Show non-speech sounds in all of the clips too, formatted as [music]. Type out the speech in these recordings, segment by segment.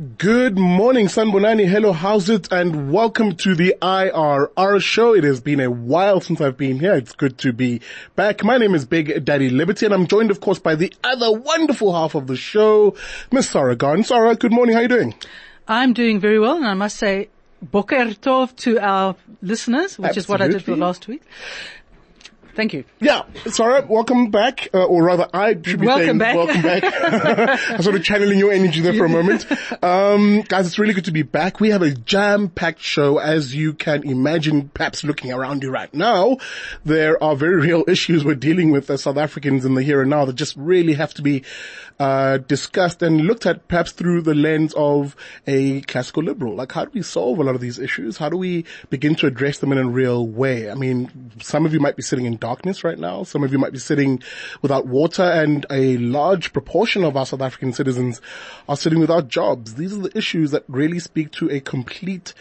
Good morning, Sanibonani. Hello, how's it? And welcome to the IRR show. It has been a while since I've been here. It's good to be back. My name is Big Daddy Liberty and I'm joined, of course, by the other wonderful half of the show, Miss Sarah Gon. Sarah, good morning. How are you doing? I'm doing very well and I must say, Boker Tov to our listeners, which Absolutely. is what I did for last week. Thank you. Yeah, Sarah, welcome back, uh, or rather, I should be welcome saying back. welcome back. [laughs] [laughs] I'm sort of channeling your energy there for a [laughs] moment. Um, guys, it's really good to be back. We have a jam-packed show, as you can imagine, perhaps looking around you right now. There are very real issues we're dealing with as South Africans in the here and now that just really have to be uh, discussed and looked at perhaps through the lens of a classical liberal. Like, how do we solve a lot of these issues? How do we begin to address them in a real way? I mean, some of you might be sitting in darkness right now. Some of you might be sitting without water and a large proportion of our South African citizens are sitting without jobs. These are the issues that really speak to a complete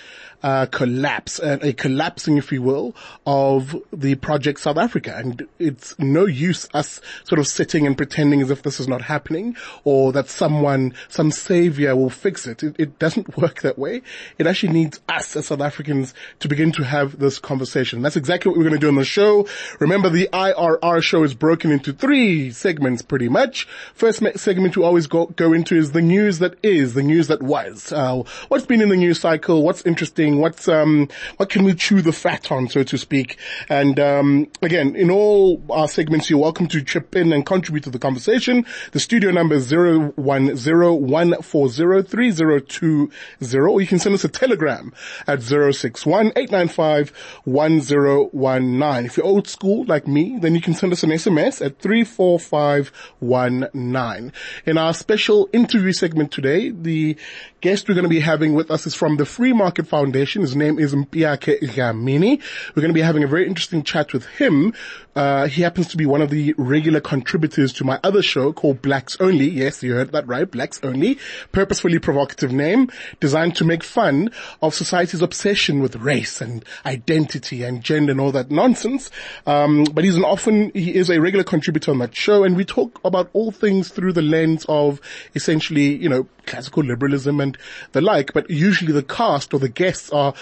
uh, collapse, uh, a collapsing, if you will, of the project South Africa. And it's no use us sort of sitting and pretending as if this is not happening or that someone, some savior will fix it. It, it doesn't [laughs] work that way. It actually needs us as South Africans to begin to have this conversation. That's exactly what we're going to do on the show. Remember the IRR show is broken into three segments pretty much. First segment we always go, go into is the news that is, the news that was. Uh, what's been in the news cycle? What's interesting? What's um, what can we chew the fat on, so to speak? And um, again, in all our segments, you're welcome to chip in and contribute to the conversation. The studio number is zero one zero one four zero three zero two zero, or you can send us a telegram at zero six one eight nine five one zero one nine. If you're old school like me, then you can send us an SMS at three four five one nine. In our special interview segment today, the guest we're going to be having with us is from the Free Market Foundation. His name is Mpiyake Dlamini. We're going to be having a very interesting chat with him. Uh, he happens to be one of the regular contributors to my other show called Blacks Only. Yes, you heard that right. Blacks Only. Purposefully provocative name designed to make fun of society's obsession with race and identity and gender and all that nonsense. Um, but he's an often, he is a regular contributor on that show and we talk about all things through the lens of essentially, you know, classical liberalism and the like, but usually the cast or the guests are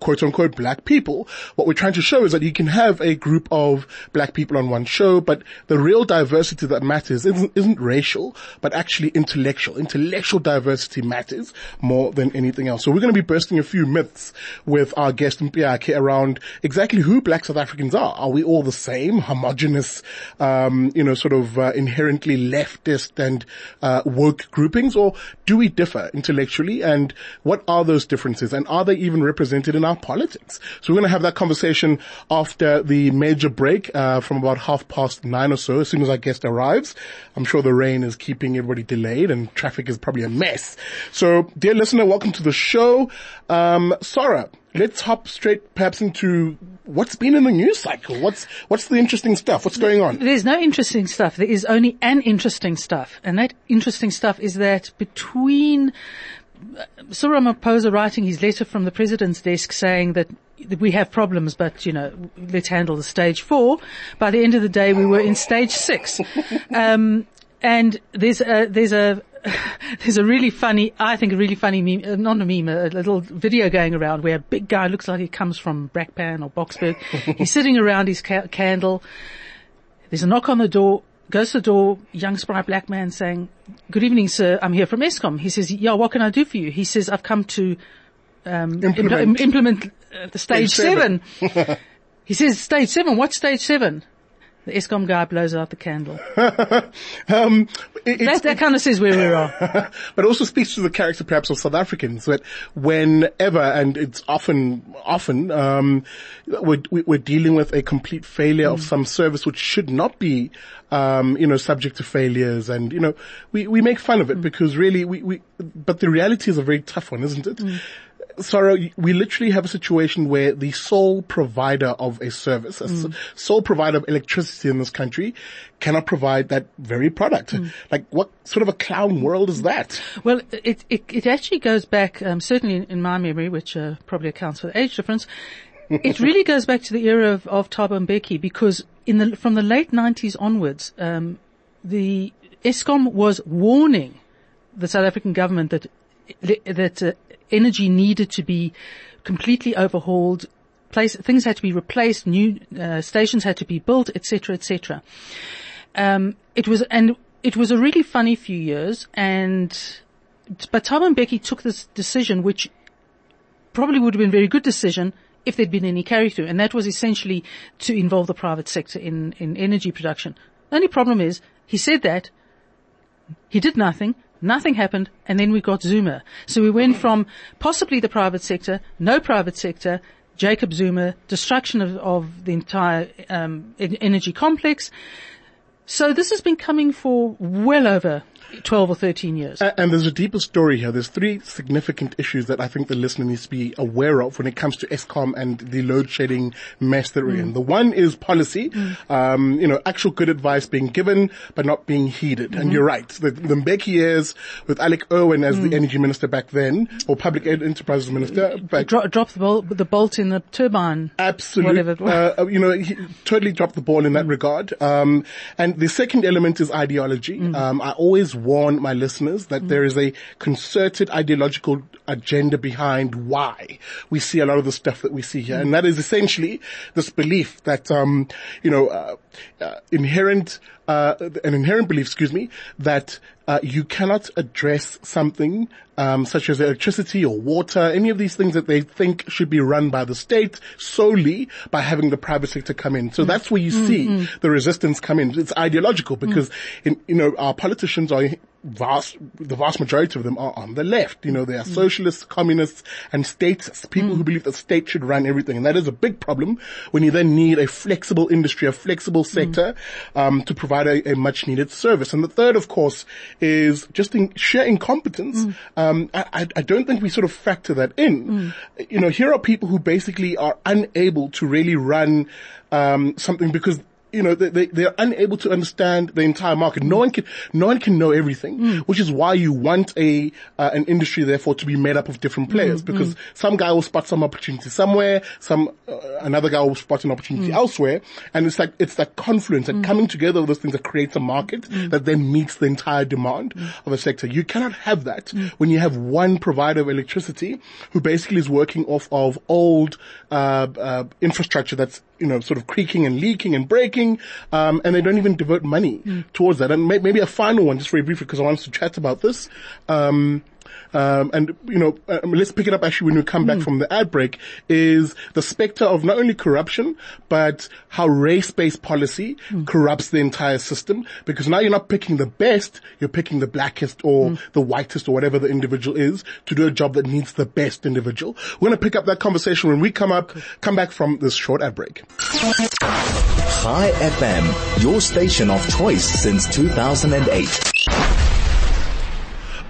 quote unquote black people. What we're trying to show is that you can have a group of black people on one show, but the real diversity that matters isn't, isn't racial, but actually intellectual. Intellectual diversity matters more than anything else. So we're going to be bursting a few myths with our guest Mpiyake around exactly who black South Africans are. Are we all the same, homogenous, um, you know, sort of uh, inherently leftist and uh, woke groupings, or do do we differ intellectually and what are those differences and are they even represented in our politics? So we're going to have that conversation after the major break uh, from about half past nine or so as soon as our guest arrives. I'm sure the rain is keeping everybody delayed and traffic is probably a mess. So dear listener, welcome to the show. Um, let's hop straight perhaps into what's been in the news cycle. What's what's the interesting stuff? What's going on? There's no interesting stuff. There is only an interesting stuff, and that interesting stuff is that between uh, Cyril Ramaphosa writing his letter from the president's desk saying that we have problems, but you know, let's handle the stage four. By the end of the day, we were in stage six, [laughs] um, and there's a, there's a [laughs] there's a really funny, I think a really funny meme, uh, not a meme, a little video going around where a big guy looks like he comes from Brakpan or Boksburg. [laughs] He's sitting around his ca- candle. There's a knock on the door. Goes to the door, young spry black man saying, good evening, sir. I'm here from Eskom. He says, yeah, what can I do for you? He says, I've come to, um, implement, impl- implement uh, the stage, stage seven. seven. [laughs] he says, stage seven? What stage seven? The Eskom guy blows out the candle. [laughs] um, it, that, that kind of says where we are. [laughs] but also speaks to the character perhaps of South Africans that whenever, and it's often, often, um, we're, we're, dealing with a complete failure mm. of some service which should not be, um, you know, subject to failures and, you know, we, we make fun of it mm. because really we, we, but the reality is a very tough one, isn't it? Mm Sarah, we literally have a situation where the sole provider of a service, a s- sole provider of electricity in this country cannot provide that very product. Like what sort of a clown world is that? Well, it, it, it actually goes back, um, certainly in, in my memory, which uh, probably accounts for the age difference. [laughs] it really goes back to the era of, of Thabo Mbeki because in the, from the late 90s onwards, um, the Eskom was warning the South African government that that uh, energy needed to be completely overhauled. Place, things had to be replaced, new uh, stations had to be built, etc., etc. Um, it was and it was a really funny few years, and but Thabo Mbeki took this decision, which probably would have been a very good decision if there'd been any carry through, and that was essentially to involve the private sector in in energy production. The only problem is he said that he did nothing. Nothing happened, and then we got Zuma. So we went from possibly the private sector, no private sector, Jacob Zuma, destruction of, of the entire um, energy complex. So this has been coming for well over 12 or 13 years. And there's a deeper story here. There's three significant issues that I think the listener needs to be aware of when it comes to Eskom and the load shedding mess that we're in. The one is policy, um, you know, actual good advice being given, but not being heeded. And you're right. The, the Mbeki years with Alec Erwin as the energy minister back then, or public enterprises minister back Dro- drop the, bol- the bolt in the turbine. Absolutely. Whatever. Uh, you know, he totally dropped the ball in that regard. Um, and the second element is ideology. Um, I always warn my listeners that there is a concerted ideological agenda behind why we see a lot of the stuff that we see here. And that is essentially this belief that, um, you know, uh, uh, inherent, uh, an inherent belief, excuse me, that uh, you cannot address something um, such as electricity or water, any of these things that they think should be run by the state solely by having the private sector come in. So that's where you see the resistance come in. It's ideological because, in, you know, our politicians are vast, the vast majority of them are on the left. You know, they are socialists, communists, and statists, people who believe the state should run everything. And that is a big problem when you then need a flexible industry, a flexible sector, um, to provide a, a much needed service. And the third, of course, is just in sheer incompetence. Um, I, I- I don't think we sort of factor that in. You know, here are people who basically are unable to really run, um, something because you know, they, they, they're unable to understand the entire market. No one can, no one can know everything, which is why you want a, uh, an industry therefore to be made up of different players. Because some guy will spot some opportunity somewhere, some, uh, another guy will spot an opportunity elsewhere. And it's like, it's that confluence and coming together of those things that creates a market that then meets the entire demand of a sector. You cannot have that when you have one provider of electricity who basically is working off of old, uh, uh, infrastructure that's, you know, sort of creaking and leaking and breaking, um, and they don't even devote money towards that. And may- maybe a final one, just very briefly, because I want us to chat about this. Um, um, and you know, uh, let's pick it up actually when we come back from the ad break. Is the specter of not only corruption but how race-based policy corrupts the entire system? Because now you're not picking the best, you're picking the blackest or the whitest or whatever the individual is to do a job that needs the best individual. We're going to pick up that conversation when we come up, come back from this short ad break. Chai FM, your station of choice since 2008.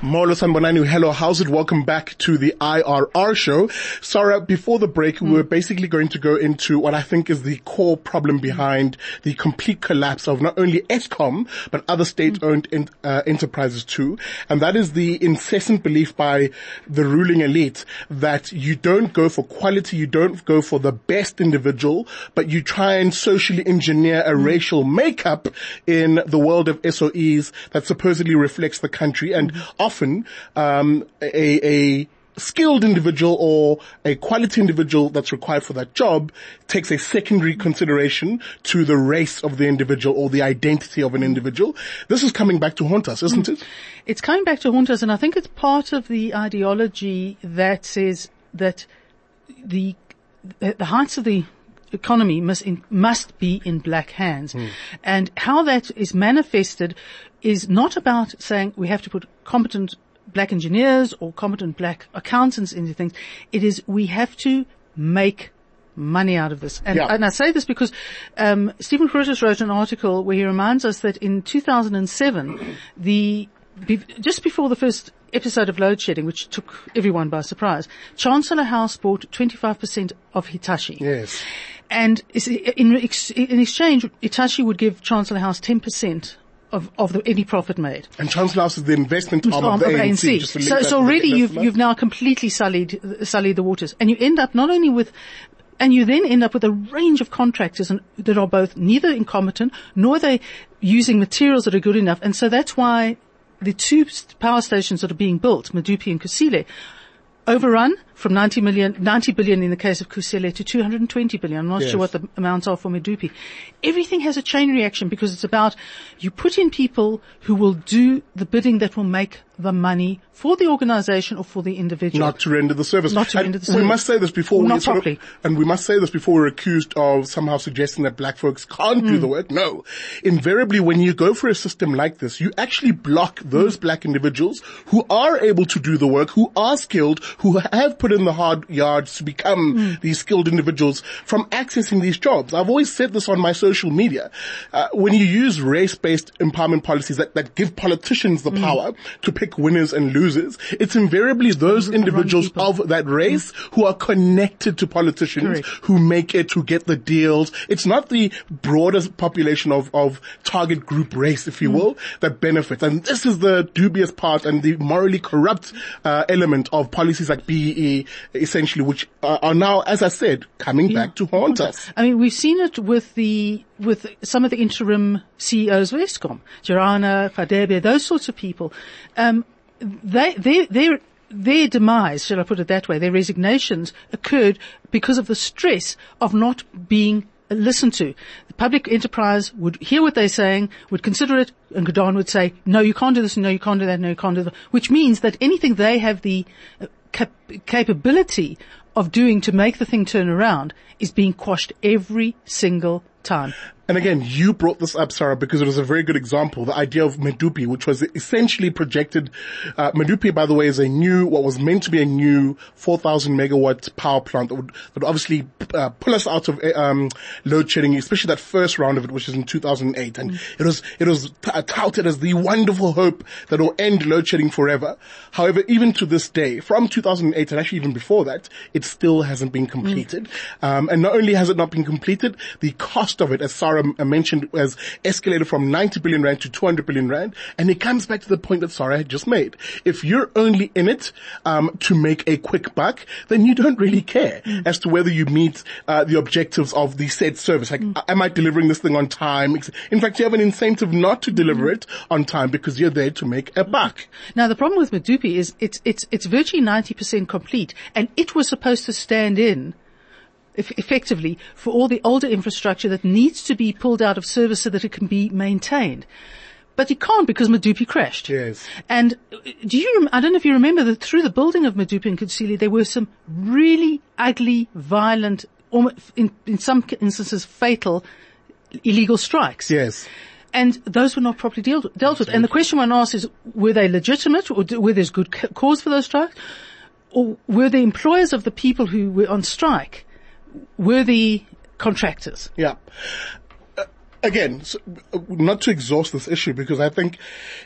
Molo Sanibonani, hello, how's it? Welcome back to the IRR show. Sarah, before the break, we were basically going to go into what I think is the core problem behind the complete collapse of not only Eskom, but other state-owned mm. en- uh, enterprises too. And that is the incessant belief by the ruling elite that you don't go for quality, you don't go for the best individual, but you try and socially engineer a mm. racial makeup in the world of SOEs that supposedly reflects the country and mm-hmm. often um, a, a skilled individual or a quality individual that's required for that job takes a secondary consideration to the race of the individual or the identity of an individual. This is coming back to haunt us, isn't it? It's coming back to haunt us, and I think it's part of the ideology that says that the the heights of the economy must in, must be in black hands, and how that is manifested is not about saying we have to put competent black engineers or competent black accountants into things. It is we have to make money out of this. And, Yeah. and I say this because um, Stephen Curtis wrote an article where he reminds us that in 2007, the just before the first episode of load shedding, which took everyone by surprise, Chancellor House bought 25% of Hitachi. Yes. And in, ex- in exchange, Hitachi would give Chancellor House 10% of, of the, any profit made. And Chancellor House is the investment arm Arm of the ANC. just to link So, so already you've, you've now completely sullied, sullied the waters. And you end up not only with, and you then end up with a range of contractors and, that are both neither incompetent nor are they using materials that are good enough. And so that's why the two power stations that are being built, Medupi and Kusile, overrun from 90 million, 90 billion in the case of Kusile to 220 billion. I'm not Yes. sure what the amounts are for Medupi. Everything has a chain reaction because it's about you put in people who will do the bidding that will make the money for the organization or for the individual. not to render the service. Not to And render the service. We must say this before we Not sort of- properly. and we must say this before we're accused of somehow suggesting that black folks can't Hmm. do the work. No. Invariably, when you go for a system like this, you actually block those black individuals who are able to do the work, who are skilled, who have put in the hard yards to become Hmm. these skilled individuals from accessing these jobs. I've always said this on my social media. Uh, when you use race-based empowerment policies that, that give politicians Hmm. the power to pick winners and losers, it's invariably those individuals of that race who are connected to politicians, Correct. who make it, who get the deals. It's not the broader population of, of target group race, if you Mm. will, that benefits. And this is the dubious part and the morally corrupt uh, element of policies like BEE, essentially, which are, now, as I said, coming back to haunt us. I mean, we've seen it with the, with some of the interim CEOs of Eskom, Girana, Hadebe, those sorts of people. Um, they, they, their, their demise, shall I put it that way, their resignations occurred because of the stress of not being listened to. The public enterprise would hear what they're saying, would consider it, and Gordhan would say, no, you can't do this, no, you can't do that, no, you can't do that, which means that anything they have the cap- capability of doing to make the thing turn around is being quashed every single time. And again, you brought this up, Sarah, because it was a very good example. The idea of Medupi, which was essentially projected. Uh, Medupi, by the way, is a new, what was meant to be a new 4,000 megawatt power plant that would, that would obviously uh, pull us out of um, load shedding, especially that first round of it, which is in 2008. And it was it was t- uh, touted as the wonderful hope that will end load shedding forever. However, even to this day, from 2008 and actually even before that, it still hasn't been completed. Um, and not only has it not been completed, the cost of it, as Sarah m- uh, mentioned, has escalated from 90 billion rand to 200 billion rand. And it comes back to the point that Sarah had just made. If you're only in it um, to make a quick buck, then you don't really care mm. as to whether you meet uh, the objectives of the said service. Like, mm. am I delivering this thing on time? In fact, you have an incentive not to deliver mm-hmm. it on time because you're there to make a mm-hmm. buck. Now the problem with Medupi is it's, it's, it's virtually 90% complete and it was supposed to stand in effectively for all the older infrastructure that needs to be pulled out of service so that it can be maintained. But it can't because Medupi crashed. Yes. And uh, do you, I don't know if you remember that through the building of Medupi and Kusile, there were some really ugly, violent, in, in some instances fatal illegal strikes. Yes. And those were not properly dealt, dealt with. And the question one asks is, were they legitimate or were there good cause for those strikes? Or were the employers of the people who were on strike, were the contractors? Yeah. Again, not to exhaust this issue because I think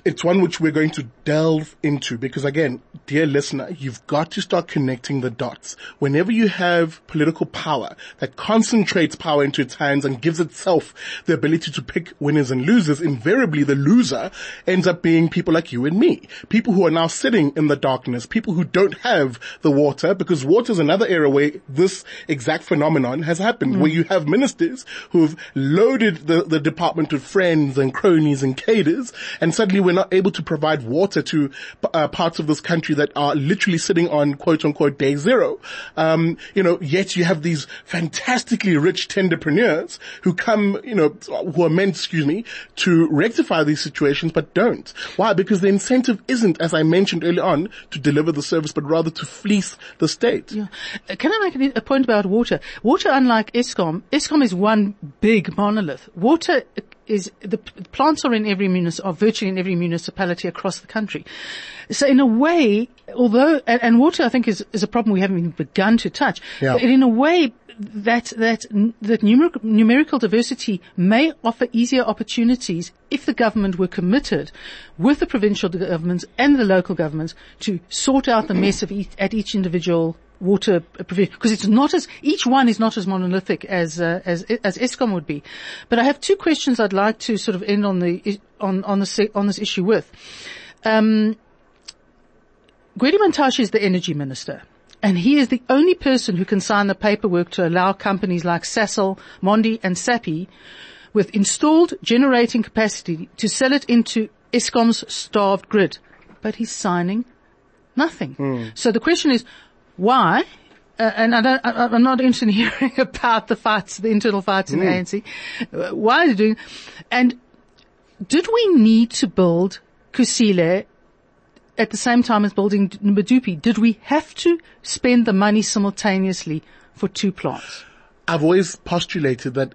it's one which we're going to delve into because again, dear listener, you've got to start connecting the dots. Whenever you have political power that concentrates power into its hands and gives itself the ability to pick winners and losers, invariably the loser ends up being people like you and me. People who are now sitting in the darkness, people who don't have the water because water is another area where this exact phenomenon has happened where mm. you have ministers who've loaded the, the department with friends and cronies and cadres and suddenly we're not able to provide water to uh, parts of this country that are literally sitting on quote unquote day zero. Um, you know, yet you have these fantastically rich tenderpreneurs who come, you know, who are meant, excuse me, to rectify these situations but don't. Why? Because the incentive isn't, as I mentioned earlier on, to deliver the service but rather to fleece the state. Yeah. Uh, Can I make a- point about water? Water, unlike Eskom, Eskom is one big monolith. Water is the plants are in every munis- are virtually in every municipality across the country. So in a way, although, and, and water I think is, is a problem we haven't even begun to touch, Yeah. but in a way, that that that numerical, numerical diversity may offer easier opportunities if the government were committed with the provincial governments and the local governments to sort out the mess of each, at each individual water provision because it's not as each one is not as monolithic as uh, as as Eskom would be. But I have two questions I'd like to sort of end on the on on the on this issue with. Um, Gwede Mantashe is the energy minister. And he is the only person who can sign the paperwork to allow companies like Sasol, Mondi and Sappi with installed generating capacity to sell it into Eskom's starved grid. But he's signing nothing. So the question is, why? Uh, and I don't, I, I'm not interested in hearing [laughs] about the fights, the internal fights in the ANC. Uh, Why are they doing? And did we need to build Kusile at the same time as building Medupi? Did we have to spend the money simultaneously for two plants? I've always postulated that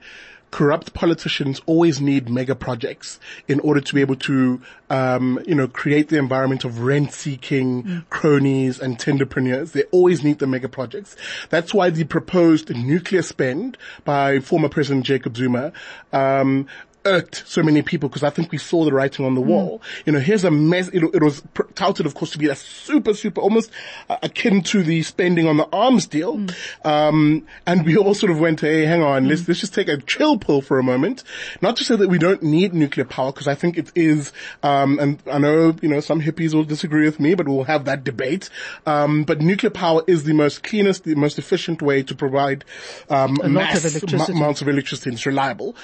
corrupt politicians always need mega projects in order to be able to, um, you know, create the environment of rent-seeking cronies and tenderpreneurs. They always need the mega projects. That's why the proposed nuclear spend by former President Jacob Zuma, um, irked so many people because I think we saw the writing on the wall. You know, here's a mess. It, it was pr- touted, of course, to be a super, super, almost uh, akin to the spending on the arms deal. Um, and we all sort of went, hey, hang on, let's let's just take a chill pill for a moment. Not to say that we don't need nuclear power because I think it is. Um, and I know you know some hippies will disagree with me, but we'll have that debate. Um, but nuclear power is the most cleanest, the most efficient way to provide um, of mass ma- amounts of electricity and it's reliable.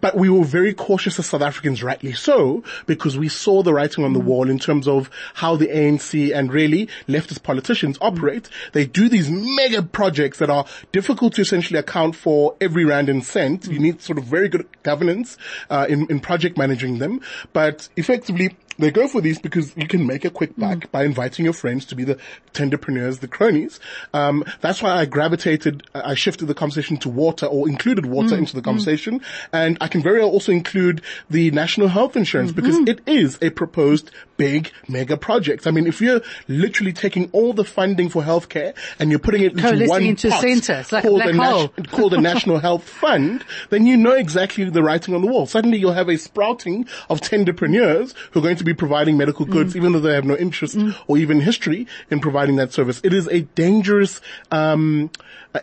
But we were very cautious as South Africans, rightly so, because we saw the writing on the wall in terms of how the ANC and really leftist politicians operate. They do these mega projects that are difficult to essentially account for every rand and cent. You need sort of very good governance uh, in, in project managing them, but effectively they go for these because you can make a quick buck mm. by inviting your friends to be the tenderpreneurs, the cronies. Um, that's why I gravitated, I shifted the conversation to water or included water mm. into the mm. conversation. And I can very well also include the national health insurance because mm-hmm. it is a proposed big mega project. I mean, if you're literally taking all the funding for healthcare and you're putting it into one into pot centre. It's like a called the hole. called the [laughs] National Health Fund, then you know exactly the writing on the wall. Suddenly you'll have a sprouting of tenderpreneurs who are going to be providing medical Mm. goods, even though they have no interest or even history in providing that service. It is a dangerous, um,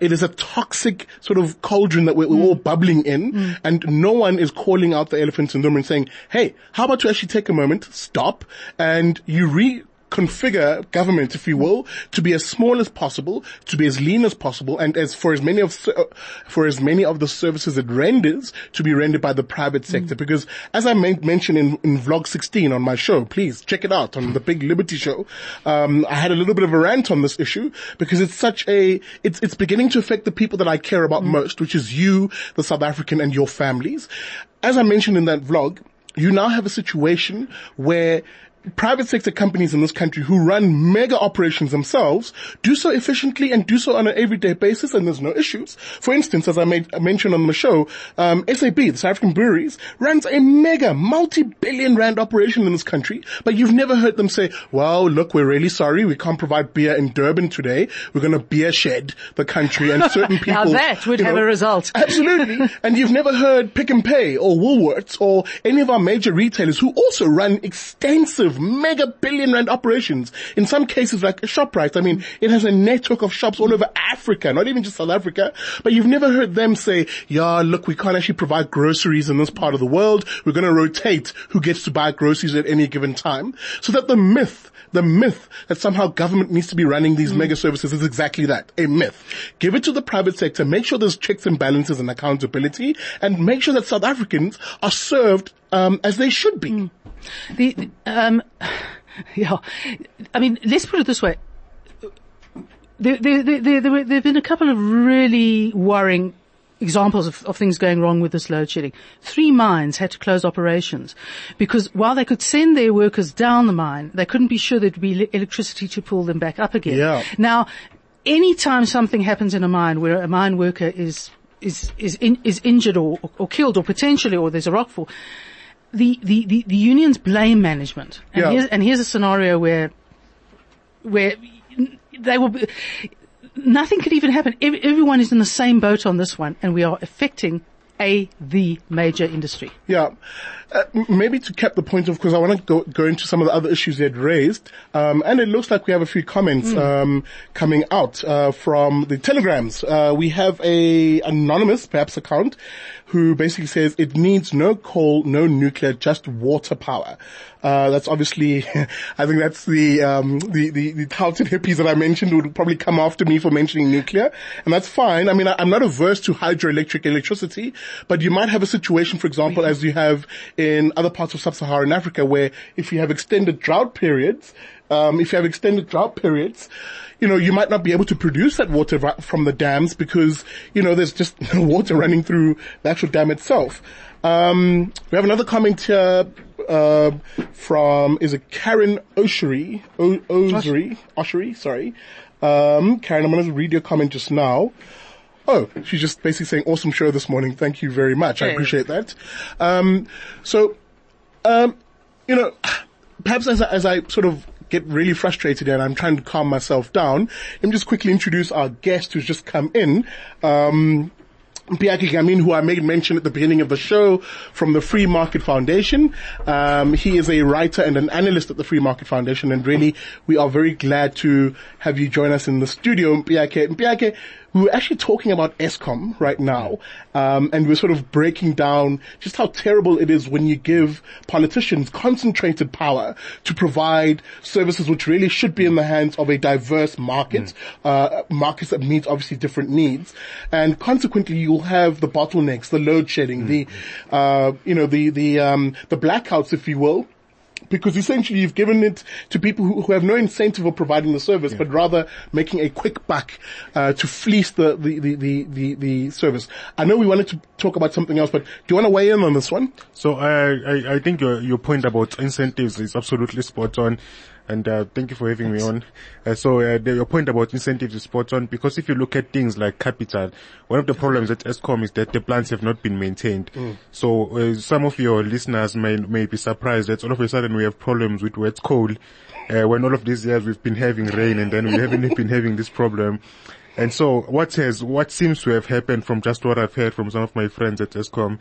it is a toxic sort of cauldron that we're, we're Mm. all bubbling in, and no one is calling out the elephant in the room and saying, "Hey, how about you actually take a moment, stop, and you re." Configure government, if you will, to be as small as possible, to be as lean as possible, and as for as many of uh, for as many of the services it renders to be rendered by the private sector. Because as I men- mentioned in, in vlog 16 on my show, please check it out on the Big Liberty Show. Um, I had a little bit of a rant on this issue because it's such a it's it's beginning to affect the people that I care about most, which is you, the South African, and your families. As I mentioned in that vlog, you now have a situation where private sector companies in this country who run mega operations themselves do so efficiently and do so on an everyday basis and there's no issues. For instance, as I made I mentioned on the show, um, SAB, the South African Breweries, runs a mega multi-billion rand operation in this country, but you've never heard them say, well, look, we're really sorry, we can't provide beer in Durban today. We're going to beer shed the country and [laughs] certain people. Now that would have a result. [laughs] Absolutely. and you've never heard Pick n Pay or Woolworths or any of our major retailers who also run extensive mega billion rand operations. In some cases like ShopRite, I mean, it has a network of shops all over Africa, not even just South Africa, but you've never heard them say, yeah, look, we can't actually provide groceries in this part of the world. We're going to rotate who gets to buy groceries at any given time. So that the myth the myth that somehow government needs to be running these mm. mega services is exactly that, a myth. Give it to the private sector, make sure there's checks and balances and accountability, and make sure that South Africans are served um, as they should be. The, the- um, [sighs] yeah, I mean, let's put it this way. There, there, there, there, there, have been a couple of really worrying examples of, of things going wrong with this load shedding. Three mines had to close operations because while they could send their workers down the mine, they couldn't be sure there'd be electricity to pull them back up again. Yeah. Now, anytime something happens in a mine where a mine worker is is is in, is injured or, or killed or potentially or there's a rockfall, the the the, the unions blame management. And Yeah. here's and here's a scenario where where they will. Be, nothing could even happen. Ev- Everyone is in the same boat on this one, and we are affecting a the major industry. Yeah. Uh, maybe to cap the point of, because I want to go, go into some of the other issues they had raised, um, and it looks like we have a few comments um, coming out uh, from the telegrams. Uh, we have a anonymous, perhaps, account who basically says it needs no coal, no nuclear, just water power. Uh, that's obviously, [laughs] I think that's the, um, the, the, the touted hippies that I mentioned would probably come after me for mentioning nuclear. And that's fine. I mean, I, I'm not averse to hydroelectric electricity, but you might have a situation, for example, as you have in other parts of sub-Saharan Africa where if you have extended drought periods, um, if you have extended drought periods, you know, you might not be able to produce that water from the dams because, you know, there's just [laughs] no water running through the actual dam itself. Um, we have another comment here, uh, from, is it Karen Oshery, o- Oshery, Oshery, sorry. Um, Karen, I'm going to read your comment just now. Oh, she's just basically saying, awesome show this morning. Thank you very much. I appreciate that. Um, so, um, you know, perhaps as I, as I sort of get really frustrated and I'm trying to calm myself down, let me just quickly introduce our guest who's just come in. Um, Piaki Gamin, who I made mention at the beginning of the show from the Free Market Foundation. Um, he is a writer and an analyst at the Free Market Foundation and really we are very glad to have you join us in the studio, Piake. Piake, we were actually talking about Eskom right now, um, and we're sort of breaking down just how terrible it is when you give politicians concentrated power to provide services which really should be in the hands of a diverse market, uh, markets that meet obviously different needs, and consequently you'll have the bottlenecks, the load shedding, the, uh, you know, the the um, the blackouts, if you will because essentially you've given it to people who, who have no incentive of providing the service, but rather making a quick buck uh, to fleece the the, the, the, the the service. I know we wanted to talk about something else, but do you want to weigh in on this one? So I, I, I think your, your point about incentives is absolutely spot on. And uh, thank you for having me on. Uh, so uh, the, your point about incentives is spot on because if you look at things like capital, one of the problems at Eskom is that the plants have not been maintained. So uh, some of your listeners may may be surprised that all of a sudden we have problems with wet coal, uh, when all of these years we've been having rain and then we haven't [laughs] been having this problem. And so what has, what seems to have happened from just what I've heard from some of my friends at Eskom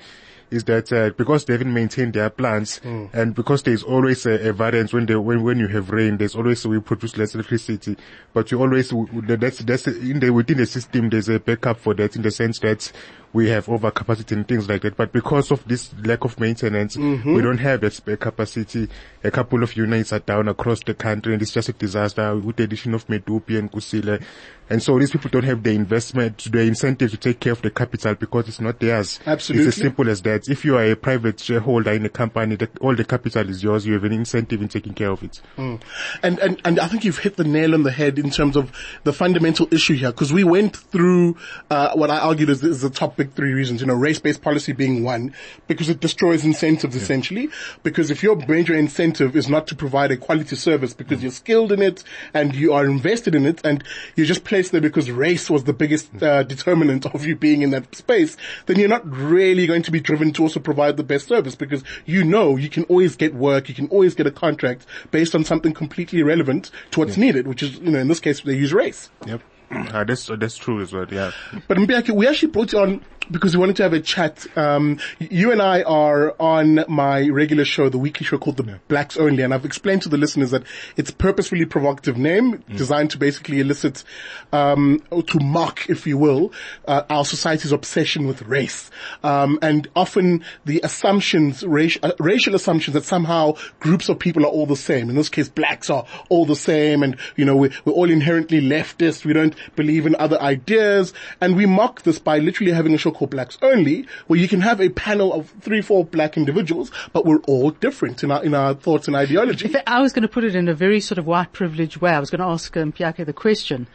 is that uh, because they haven't maintained their plants hmm. and because there's always a, a variance when they when when you have rain there's always we produce less electricity. But you always that's that's in the within the system there's a backup for that in the sense that we have overcapacity and things like that. But because of this lack of maintenance mm-hmm. we don't have that spare uh, capacity. A couple of units are down across the country and it's just a disaster with the addition of Medupi and Kusile and so these people don't have the investment the incentive to take care of the capital because it's not theirs Absolutely. it's as simple as that. If you are a private shareholder in a company, the, all the capital is yours. You have an incentive in taking care of it. And, and, and I think you've hit the nail on the head in terms of the fundamental issue here, because we went through, uh, what I argued is, is the top big three reasons, you know, race-based policy being one, because it destroys incentives essentially, because if your major incentive is not to provide a quality service because you're skilled in it and you are invested in it and you're just placed there because race was the biggest, uh, determinant of you being in that space, then you're not really going to be driven to also provide the best service because you know you can always get work, you can always get a contract based on something completely irrelevant to what's needed, which is, you know, in this case, they use race. Yep. [clears throat] Uh, that's that's true as well. Yeah. But Mpiyake, we actually brought you on because we wanted to have a chat. Um, you and I are on my regular show, the weekly show called The Blacks Only, and I've explained to the listeners that it's purposefully provocative name designed to basically elicit, um, or to mock, if you will, uh, our society's obsession with race, um, and often the assumptions, raci- uh, racial assumptions that somehow groups of people are all the same. In this case, blacks are all the same, and you know we're, we're all inherently leftist. We don't believe in other ideas, and we mock this by literally having a show called Blacks Only, where you can have a panel of three, four black individuals, but we're all different in our in our thoughts and ideology. I was going to put it in a very sort of white privileged way. I was going to ask um, Piake the question,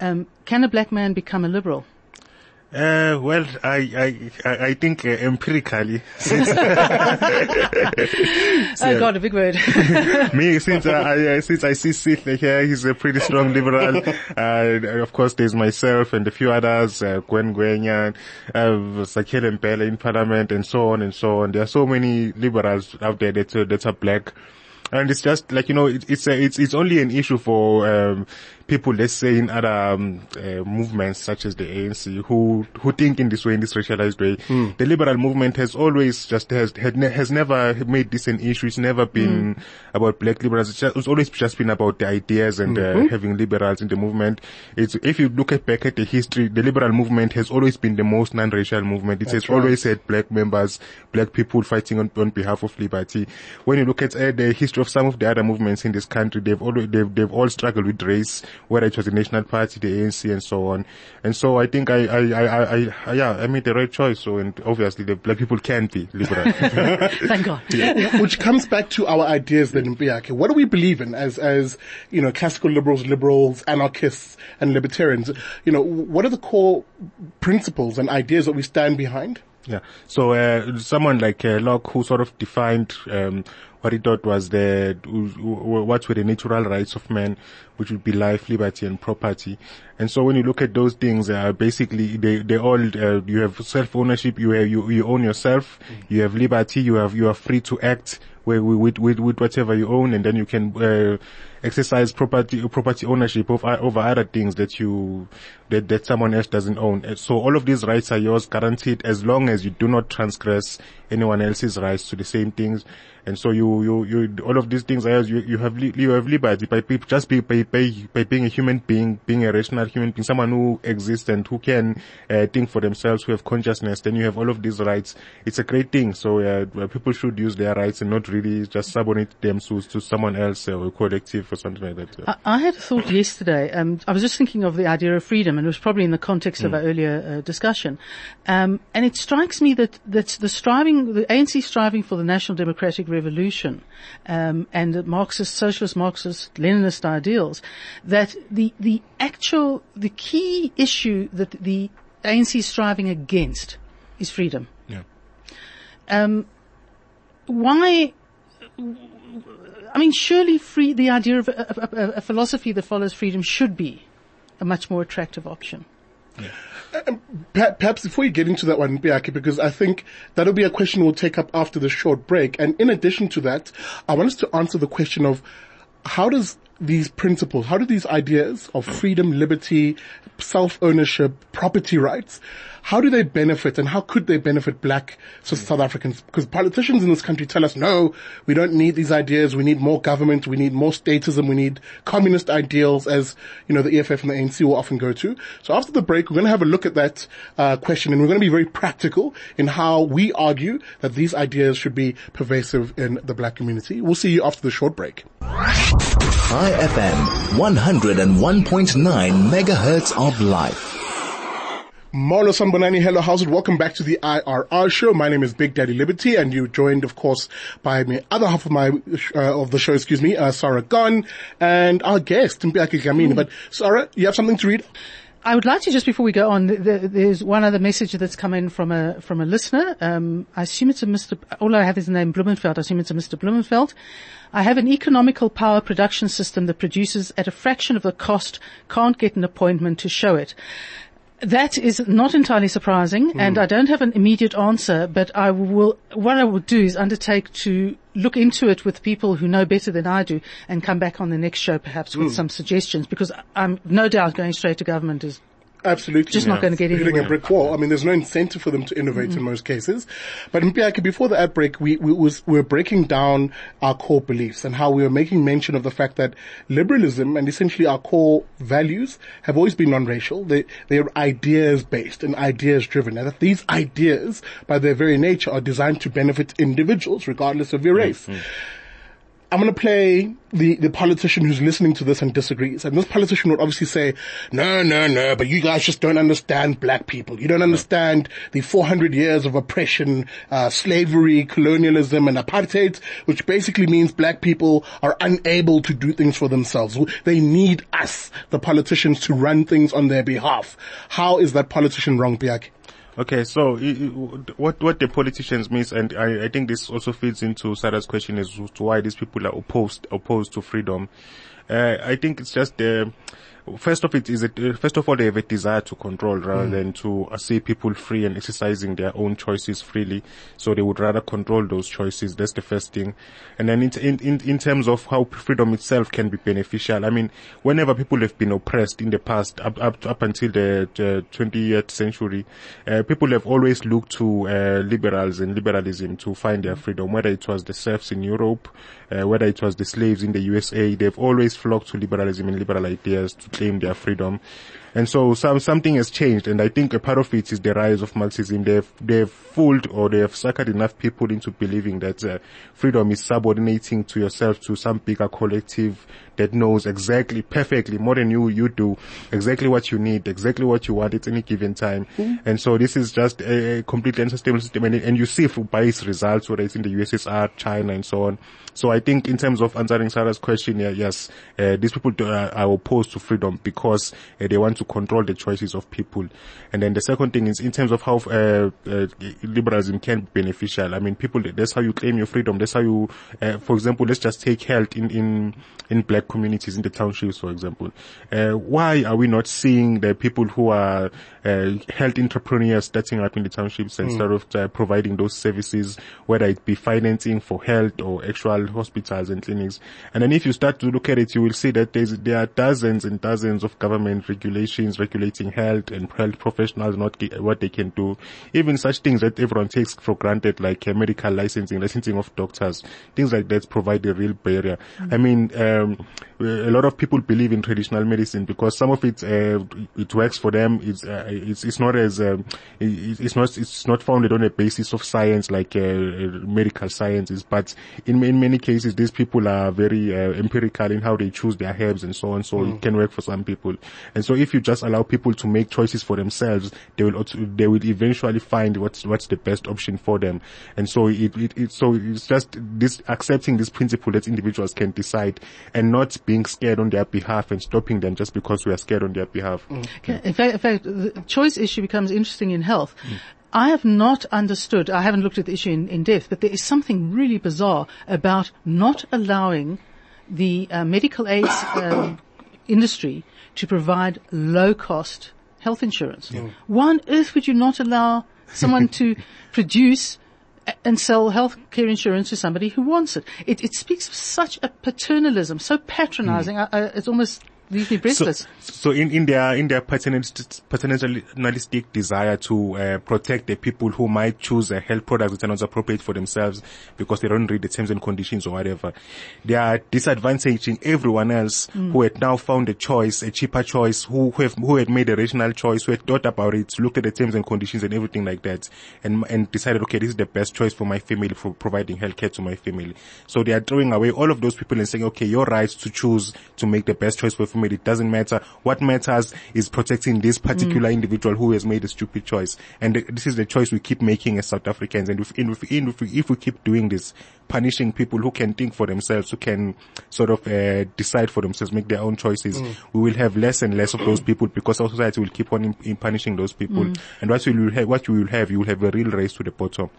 um, can a black man become a liberal? Uh, well, I, I, I think uh, empirically, [laughs] since, Oh God, a big word. [laughs] me, since I, I, since I see Sihle here, he's a pretty strong liberal. [laughs] Uh, of course, there's myself and a few others, uh, Gwen Ngwenya, uh, Sakele Mpele in parliament and so on and so on. There are so many liberals out there that, uh, that are black. And it's just like, you know, it, it's a, it's, it's only an issue for, um, people, let's say in other, um, uh, movements such as the ANC who, who think in this way, in this racialized way. The liberal movement has always just, has, had ne- has never made this an issue. It's never been about black liberals. It's, just, it's always just been about the ideas and, uh, having liberals in the movement. It's, if you look at back at the history, the liberal movement has always been the most non-racial movement. It has right. always had black members, black people fighting on, on behalf of liberty. When you look at uh, the history of some of the other movements in this country, they've always, they've, they've all struggled with race, whether it was the National Party, the ANC and so on. And so I think I, I, I, I, I yeah, I made the right choice. So, and obviously the black people can be liberal. [laughs] Thank God. [laughs] [laughs] Which comes back to our ideas then, Mpiyake. What do we believe in as, as, you know, classical liberals, liberals, anarchists, and libertarians? You know, what are the core principles and ideas that we stand behind? Yeah. So uh, someone like uh, Locke, who sort of defined um, what he thought was the what were the natural rights of man, which would be life, liberty, and property. And so when you look at those things, uh, basically they they all uh, you have self ownership, you have you you own yourself, you have liberty, you have you are free to act with with with, with whatever you own, and then you can. Uh, exercise property property ownership of over other things that you that, that someone else doesn't own. So all of these rights are yours guaranteed as long as you do not transgress anyone else's rights to the same things. And so you you, you all of these things are yours. You you have you have liberty by just be, by, by by being a human being, being a rational human being, someone who exists and who can uh, think for themselves, who have consciousness. Then you have all of these rights. It's a great thing. So uh, people should use their rights and not really just subordinate them to to someone else or a collective or something like that. Yeah. I, I had a thought yesterday. Um, I was just thinking of the idea of freedom, and it was probably in the context of our earlier uh, discussion. Um, and it strikes me that that the striving, the ANC striving for the national democratic revolution, um, and the Marxist, socialist, Marxist, Leninist ideals, that the the actual, the key issue that the ANC is striving against is freedom. Yeah. Um, why? I mean, surely free, the idea of a, a, a, philosophy that follows freedom should be a much more attractive option. Um, per- Perhaps before you get into that one, Biaki, because I think that'll be a question we'll take up after the short break. And in addition to that, I want us to answer the question of how does these principles, how do these ideas of freedom, liberty, self-ownership, property rights, how do they benefit and how could they benefit black so South Africans? Because politicians in this country tell us, no, we don't need these ideas. We need more government. We need more statism. We need communist ideals as, you know, the EFF and the ANC will often go to. So after the break, we're going to have a look at that uh, question and we're going to be very practical in how we argue that these ideas should be pervasive in the black community. We'll see you after the short break. Chai FM, 101.9 megahertz of life. Molo Sanibonani, hello, how's it? Welcome back to the IRR show. My name is Big Daddy Liberty and you're joined, of course, by my other half of my, uh, of the show, excuse me, uh, Sarah Gon and our guest, Mpiyake Gamini. But Sarah, you have something to read? I would like to just before we go on, th- th- there's one other message that's come in from a from a listener. Um, I assume it's a Mr. All I have is the name Blumenfeld. I assume it's a Mr. Blumenfeld. I have an economical power production system that produces at a fraction of the cost. Can't get an appointment to show it. That is not entirely surprising, and hmm. I don't have an immediate answer. But I will. What I will do is undertake to look into it with people who know better than I do, and come back on the next show perhaps with hmm. some suggestions. Because I'm no doubt going straight to government is Absolutely. Just not gonna get Hitting anywhere. a brick wall. I mean, there's no incentive for them to innovate in mm-hmm. most cases. But Mpiyake, before the ad break, we, we was, we were breaking down our core beliefs and how we were making mention of the fact that liberalism and essentially our core values have always been non-racial. They, they're ideas based and ideas driven. And that these ideas, by their very nature, are designed to benefit individuals regardless of your race. Mm-hmm. I'm going to play the, the politician who's listening to this and disagrees. And this politician would obviously say, no, no, no, but you guys just don't understand black people. You don't understand the 400 years of oppression, uh, slavery, colonialism and apartheid, which basically means black people are unable to do things for themselves. They need us, the politicians, to run things on their behalf. How is that politician wrong, Piaki? Okay, so what what the politicians mean, and I, I think this also feeds into Sarah's question as to why these people are opposed opposed to freedom. Uh, I think it's just the uh, first of it is it, first of all they have a desire to control rather mm. than to uh, see people free and exercising their own choices freely. So they would rather control those choices. That's the first thing. And then in in in terms of how freedom itself can be beneficial, I mean, whenever people have been oppressed in the past up up up until the, the 20th century, uh, people have always looked to uh, liberals and liberalism to find their freedom. Whether it was the serfs in Europe, uh, whether it was the slaves in the USA, they've always flocked to liberalism and liberal ideas to claim their freedom. And so some, something has changed and I think a part of it is the rise of Marxism. They've, they've fooled or they have suckered enough people into believing that uh, freedom is subordinating to yourself to some bigger collective that knows exactly, perfectly, more than you, you do, exactly what you need, exactly what you want at any given time. Mm-hmm. And so this is just a, a completely unsustainable system and, and you see by its results, whether it's in the USSR, China and so on. So I think in terms of answering Sarah's question, yeah, yes, uh, these people uh, are opposed to freedom because uh, they want to control the choices of people. And then the second thing is in terms of how uh, uh, liberalism can be beneficial. I mean, people, that's how you claim your freedom. That's how you, uh, for example, let's just take health in, in, in black communities, in the townships, for example. why are we not seeing the people who are health entrepreneurs starting up in the townships and mm. sort of providing those services, whether it be financing for health or actual hospitals and clinics. And then if you start to look at it, you will see that there are dozens and dozens of government regulations regulating health and health professionals, not what they can do. Even such things that everyone takes for granted, like uh, medical licensing, licensing of doctors, things like that provide a real barrier. Mm-hmm. I mean, um, a lot of people believe in traditional medicine because some of it uh, it works for them. It's uh, it's, it's not as um, it, it's not it's not founded on a basis of science like uh, medical sciences, but in, in many cases, these people are very uh, empirical in how they choose their herbs and so on. So mm. it can work for some people. And so if you just allow people to make choices for themselves, they will they will eventually find what's what's the best option for them. And so it, it, it so it's just this accepting this principle that individuals can decide and not being scared on their behalf and stopping them just because we are scared on their behalf. Mm. In fact, in fact, the choice issue becomes interesting in health. Mm. I have not understood, I haven't looked at the issue in, in depth, but there is something really bizarre about not allowing the uh, medical aid [coughs] um, industry to provide low cost health insurance. Yeah. Why on earth would you not allow someone [laughs] to produce and sell health care insurance to somebody who wants it? It, it speaks of such a paternalism, so patronizing. Mm. I, I, it's almost so, so in, in their in their paternalistic desire to uh, protect the people who might choose a health product that are not appropriate for themselves because they don't read the terms and conditions or whatever, they are disadvantaging everyone else mm. who had now found a choice, a cheaper choice, who, who have who had made a rational choice, who had thought about it, looked at the terms and conditions and everything like that, and and decided, okay, this is the best choice for my family for providing health care to my family. So they are throwing away all of those people and saying, okay, your right to choose to make the best choice for made, it doesn't matter. What matters is protecting this particular mm. individual who has made a stupid choice. And this is the choice we keep making as South Africans. And if, if, if, if we keep doing this, punishing people who can think for themselves, who can sort of uh, decide for themselves, make their own choices, mm. we will have less and less of those people because our society will keep on in, in punishing those people. Mm. And what you will have, what you will have, you will have a real race to the bottom.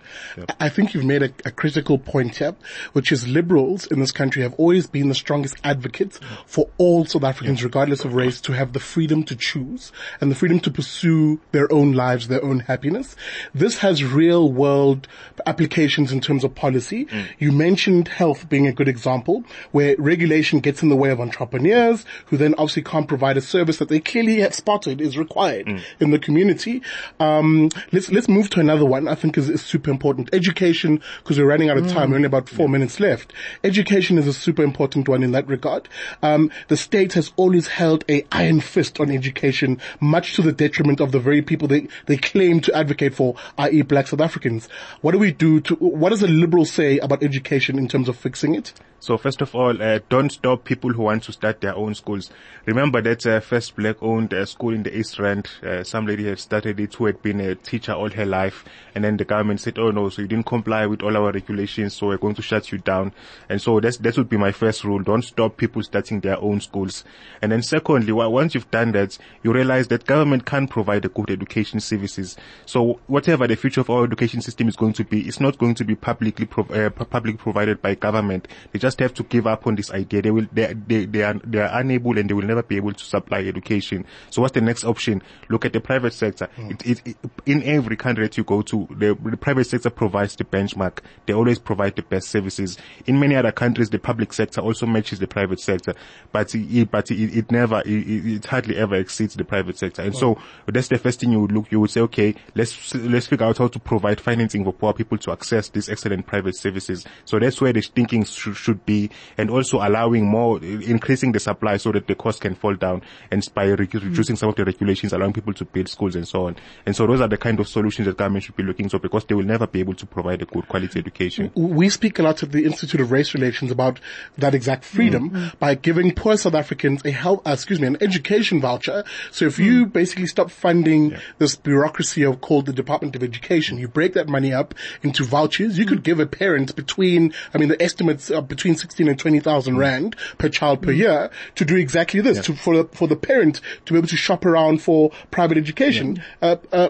I think you've made a, a, critical point here, which is liberals in this country have always been the strongest advocates for all South Africans, yeah. regardless of race, to have the freedom to choose and the freedom to pursue their own lives, their own happiness. This has real world applications in terms of policy. Mm. You mentioned health being a good example where regulation gets in the way of entrepreneurs who then obviously can't provide a service that they clearly have spotted is required mm. in the community. Um, let's, let's move to another one I think is, is super important. Education, because we're running out of time. Mm. We're only about four yeah. minutes left. Education is a super important one in that regard. Um, the state has always held a iron fist on education, much to the detriment of the very people they, they claim to advocate for, i.e. black South Africans. What do we do to, what does a liberal say about education in terms of fixing it? So first of all, uh, don't stop people who want to start their own schools. Remember that uh, first black-owned uh, school in the East Rand, uh, some lady had started it who had been a teacher all her life, and then the government said, "Oh no, so you didn't comply with all our regulations, so we're going to shut you down." And so that's that would be my first rule: don't stop people starting their own schools. And then secondly, once you've done that, you realize that government can provide a good education services. So whatever the future of our education system is going to be, it's not going to be publicly pro- uh, publicly provided by government. They just have to give up on this idea. They will, they, they, they are, they are unable and they will never be able to supply education. So what's the next option? Look at the private sector. Mm. It, it, it, in every country that you go to, the, the private sector provides the benchmark. They always provide the best services. In many other countries, the public sector also matches the private sector, but it, but it, it never, it, it hardly ever exceeds the private sector. And so that's the first thing you would look, you would say, okay, let's, let's figure out how to provide financing for poor people to access these excellent private services. So that's where the thinking should, should be and also allowing more, increasing the supply so that the cost can fall down and by re- reducing some of the regulations, allowing people to build schools and so on. And so those are the kind of solutions that government should be looking for because they will never be able to provide a good quality education. We speak a lot at the Institute of Race Relations about that exact freedom mm-hmm. by giving poor South Africans a help, uh, excuse me, an education voucher. So if mm. you basically stop funding yeah. this bureaucracy of called the Department of Education, you break that money up into vouchers. You could give a parent between, I mean, the estimates are between 16 and 20,000 mm. rand per child per mm. year to do exactly this, yeah. to, for the, for the parent to be able to shop around for private education. Yeah. Uh, uh,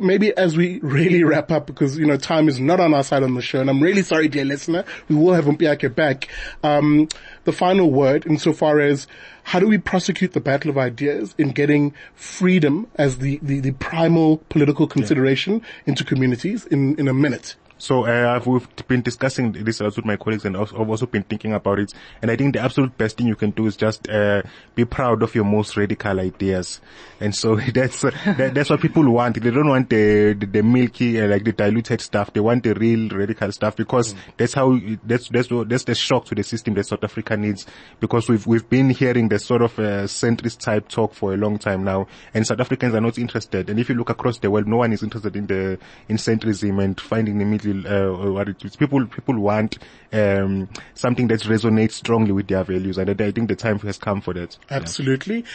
maybe as we [laughs] really wrap up because, you know, time is not on our side on the show and I'm really sorry, dear listener. We will have Mpiyake back. Um, the final word insofar as how do we prosecute the battle of ideas in getting freedom as the, the, the primal political consideration yeah. into communities in, in a minute? So uh, I've we've been discussing this with my colleagues, and I've also been thinking about it. And I think the absolute best thing you can do is just uh, be proud of your most radical ideas. And so [laughs] that's uh, that, that's what people want. They don't want the the, the milky uh, like the diluted stuff. They want the real radical stuff because mm. that's how that's that's that's the shock to the system that South Africa needs. Because we've we've been hearing the sort of uh, centrist type talk for a long time now, and South Africans are not interested. And if you look across the world, no one is interested in the in centrism and finding the middle uh, what it is. People, people want, um, something that resonates strongly with their values. And I think the time has come for that. Absolutely. Yeah.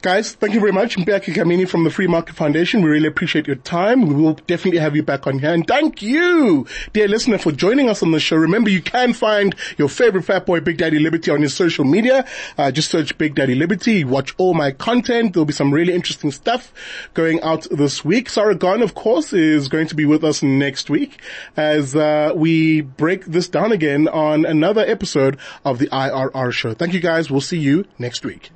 Guys, thank you very much. Mpiyake Kamini from the Free Market Foundation. We really appreciate your time. We will definitely have you back on here. And thank you, dear listener, for joining us on the show. Remember, you can find your favorite fat boy, Big Daddy Liberty, on your social media. Uh, just search Big Daddy Liberty. Watch all my content. There'll be some really interesting stuff going out this week. Sarah Gon, of course, is going to be with us next week as uh, we break this down again on another episode of the IRR show. Thank you guys. We'll see you next week.